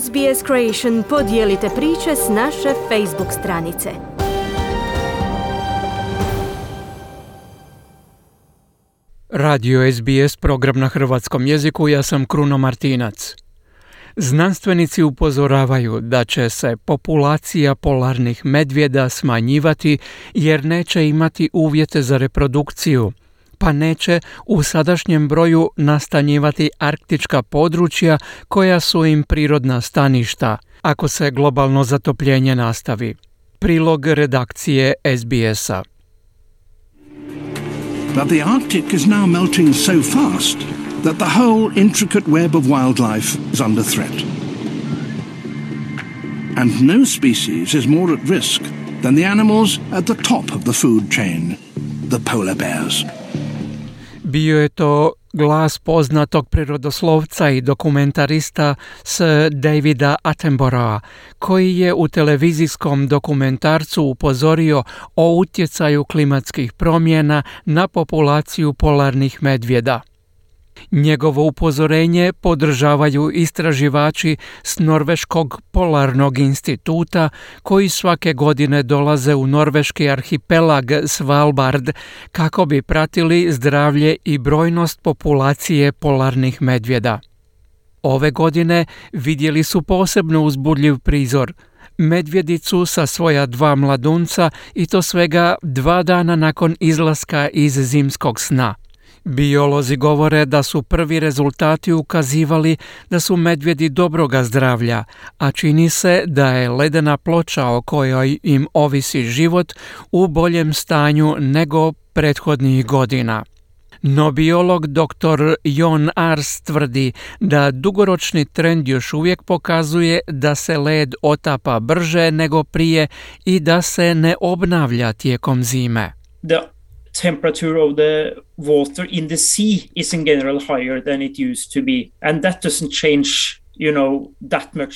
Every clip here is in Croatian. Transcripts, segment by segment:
SBS Creation podijelite priče s naše Facebook stranice. Radio SBS program na hrvatskom jeziku, ja sam Kruno Martinac. Znanstvenici upozoravaju da će se populacija polarnih medvjeda smanjivati jer neće imati uvjete za reprodukciju, pa neće u sadašnjem broju nastanjivati arktička područja koja su im prirodna staništa, ako se globalno zatopljenje nastavi. Prilog redakcije SBS-a. But the Arctic is now melting so fast that the whole intricate web of wildlife is under threat. And no species is more at risk than the animals at the top of the food chain, the polar bears. Bio je to glas poznatog prirodoslovca i dokumentarista s Davida Attenborougha, koji je u televizijskom dokumentarcu upozorio o utjecaju klimatskih promjena na populaciju polarnih medvjeda. Njegovo upozorenje podržavaju istraživači s Norveškog polarnog instituta koji svake godine dolaze u norveški arhipelag Svalbard kako bi pratili zdravlje i brojnost populacije polarnih medvjeda. Ove godine vidjeli su posebno uzbudljiv prizor – medvjedicu sa svoja dva mladunca i to svega dva dana nakon izlaska iz zimskog sna. Biolozi govore da su prvi rezultati ukazivali da su medvjedi dobroga zdravlja, a čini se da je ledena ploča o kojoj im ovisi život u boljem stanju nego prethodnih godina. No biolog dr. Jon Ars tvrdi da dugoročni trend još uvijek pokazuje da se led otapa brže nego prije i da se ne obnavlja tijekom zime temperature of the water in the sea is in general higher than it used to be and that doesn't change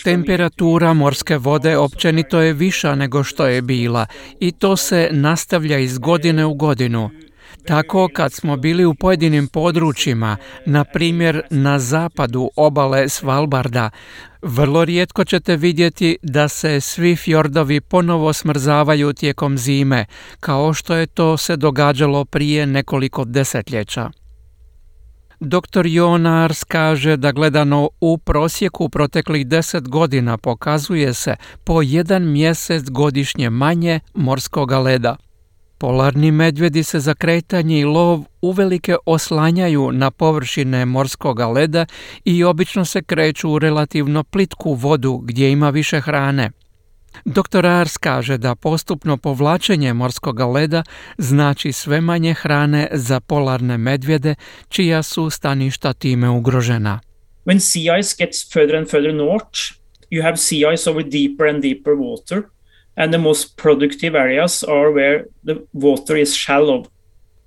Temperatura morske vode općenito je viša nego što je bila i to se nastavlja iz godine u godinu. Tako kad smo bili u pojedinim područjima, na primjer na zapadu obale Svalbarda, vrlo rijetko ćete vidjeti da se svi fjordovi ponovo smrzavaju tijekom zime, kao što je to se događalo prije nekoliko desetljeća. Dr. Jonars kaže da gledano u prosjeku proteklih deset godina pokazuje se po jedan mjesec godišnje manje morskoga leda. Polarni medvjedi se za kretanje i lov uvelike oslanjaju na površine morskoga leda i obično se kreću u relativno plitku vodu gdje ima više hrane. Dr. Ars kaže da postupno povlačenje morskoga leda znači sve manje hrane za polarne medvjede čija su staništa time ugrožena. When sea ice gets further and further north, you have sea ice over deeper and deeper water and the most productive areas are where the water is shallow.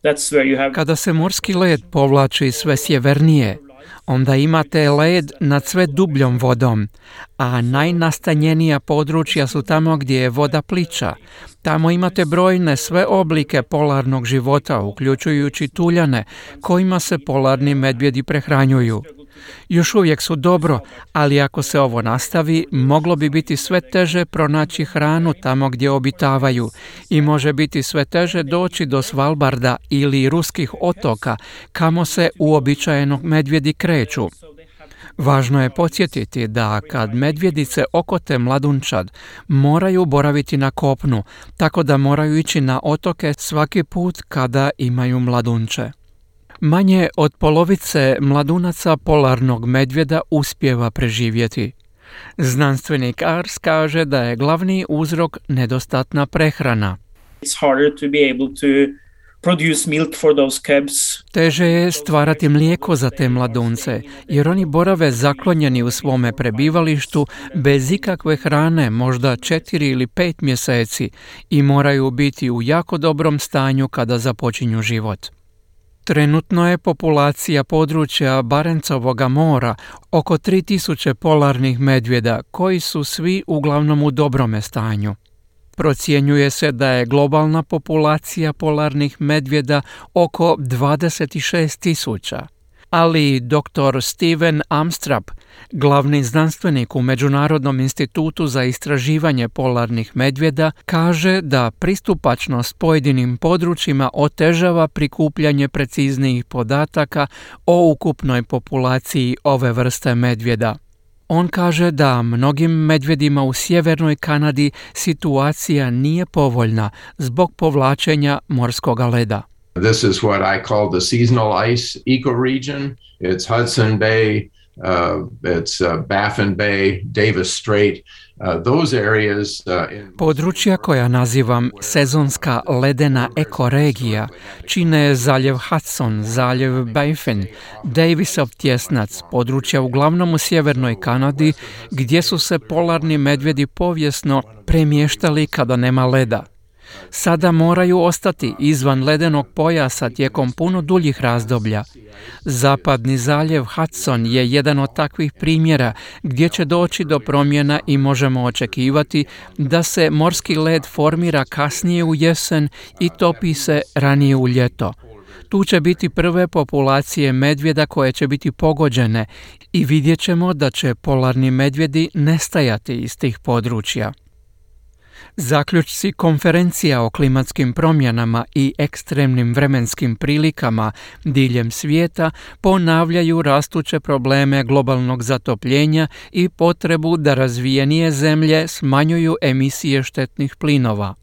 That's where you have... Kada se morski led povlači sve sjevernije, onda imate led nad sve dubljom vodom, a najnastanjenija područja su tamo gdje je voda pliča. Tamo imate brojne sve oblike polarnog života, uključujući tuljane, kojima se polarni medvjedi prehranjuju. Još uvijek su dobro, ali ako se ovo nastavi, moglo bi biti sve teže pronaći hranu tamo gdje obitavaju i može biti sve teže doći do Svalbarda ili ruskih otoka, kamo se uobičajenog medvjedi kreću. Važno je podsjetiti da kad medvjedice okote mladunčad, moraju boraviti na kopnu, tako da moraju ići na otoke svaki put kada imaju mladunče. Manje od polovice mladunaca polarnog medvjeda uspjeva preživjeti. Znanstvenik Ars kaže da je glavni uzrok nedostatna prehrana. Teže je stvarati mlijeko za te mladunce, jer oni borave zaklonjeni u svome prebivalištu bez ikakve hrane, možda četiri ili pet mjeseci i moraju biti u jako dobrom stanju kada započinju život. Trenutno je populacija područja Barencovoga mora oko 3000 polarnih medvjeda koji su svi uglavnom u dobrome stanju. Procjenjuje se da je globalna populacija polarnih medvjeda oko 26 tisuća. Ali dr. Steven Amstrap, glavni znanstvenik u Međunarodnom institutu za istraživanje polarnih medvjeda, kaže da pristupačnost pojedinim područjima otežava prikupljanje preciznijih podataka o ukupnoj populaciji ove vrste medvjeda. On kaže da mnogim medvjedima u sjevernoj Kanadi situacija nije povoljna zbog povlačenja morskog leda. This is what I call the seasonal ice ecoregion. It's Hudson Bay, uh, it's uh, Baffin Bay, Davis Strait, Uh, Područja koja nazivam sezonska ledena ekoregija čine zaljev Hudson, zaljev Baffin, Davisov tjesnac, područja uglavnom u sjevernoj Kanadi gdje su se polarni medvjedi povijesno premještali kada nema leda sada moraju ostati izvan ledenog pojasa tijekom puno duljih razdoblja. Zapadni zaljev Hudson je jedan od takvih primjera gdje će doći do promjena i možemo očekivati da se morski led formira kasnije u jesen i topi se ranije u ljeto. Tu će biti prve populacije medvjeda koje će biti pogođene i vidjet ćemo da će polarni medvjedi nestajati iz tih područja. Zaključci konferencija o klimatskim promjenama i ekstremnim vremenskim prilikama diljem svijeta ponavljaju rastuće probleme globalnog zatopljenja i potrebu da razvijenije zemlje smanjuju emisije štetnih plinova.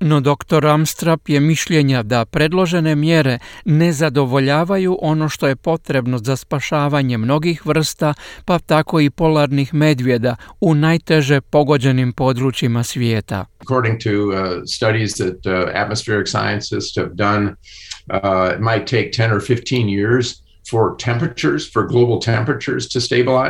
No dr. Amstrap je mišljenja da predložene mjere ne zadovoljavaju ono što je potrebno za spašavanje mnogih vrsta, pa tako i polarnih medvjeda u najteže pogođenim područjima svijeta. According to uh, studies that uh, atmospheric scientists have done, uh, it might take 10 or 15 years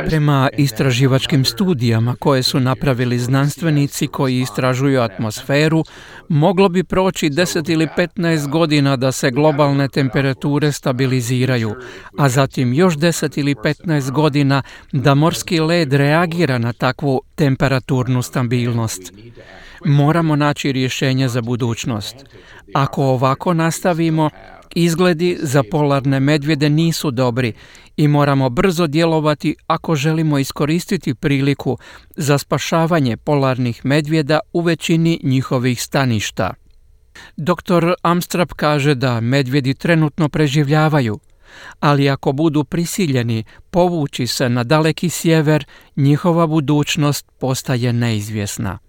Prema istraživačkim studijama koje su napravili znanstvenici koji istražuju atmosferu, moglo bi proći 10 ili 15 godina da se globalne temperature stabiliziraju, a zatim još 10 ili 15 godina da morski led reagira na takvu temperaturnu stabilnost. Moramo naći rješenje za budućnost. Ako ovako nastavimo, Izgledi za polarne medvjede nisu dobri i moramo brzo djelovati ako želimo iskoristiti priliku za spašavanje polarnih medvjeda u većini njihovih staništa. Dr. Amstrap kaže da medvjedi trenutno preživljavaju, ali ako budu prisiljeni povući se na daleki sjever, njihova budućnost postaje neizvjesna.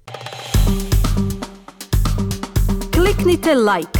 Kliknite like